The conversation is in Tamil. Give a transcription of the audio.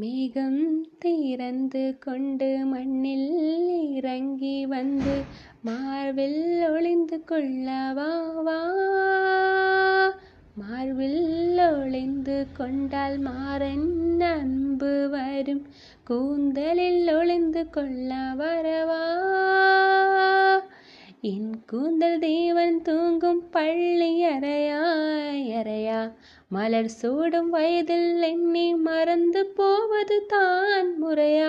மேகம் திறந்து கொண்டு மண்ணில் இறங்கி வந்து மார்பில் ஒளிந்து கொள்ளவாவா மார்பில் ஒளிந்து கொண்டால் மாறன் அன்பு வரும். கூந்தலில் ஒளிந்து கொள்ள வரவா என் கூந்தல் தேவன் தூங்கும் பள்ளி அறையா அறையா மலர் சூடும் வயதில் எண்ணி மறந்து போவது தான் முறையா?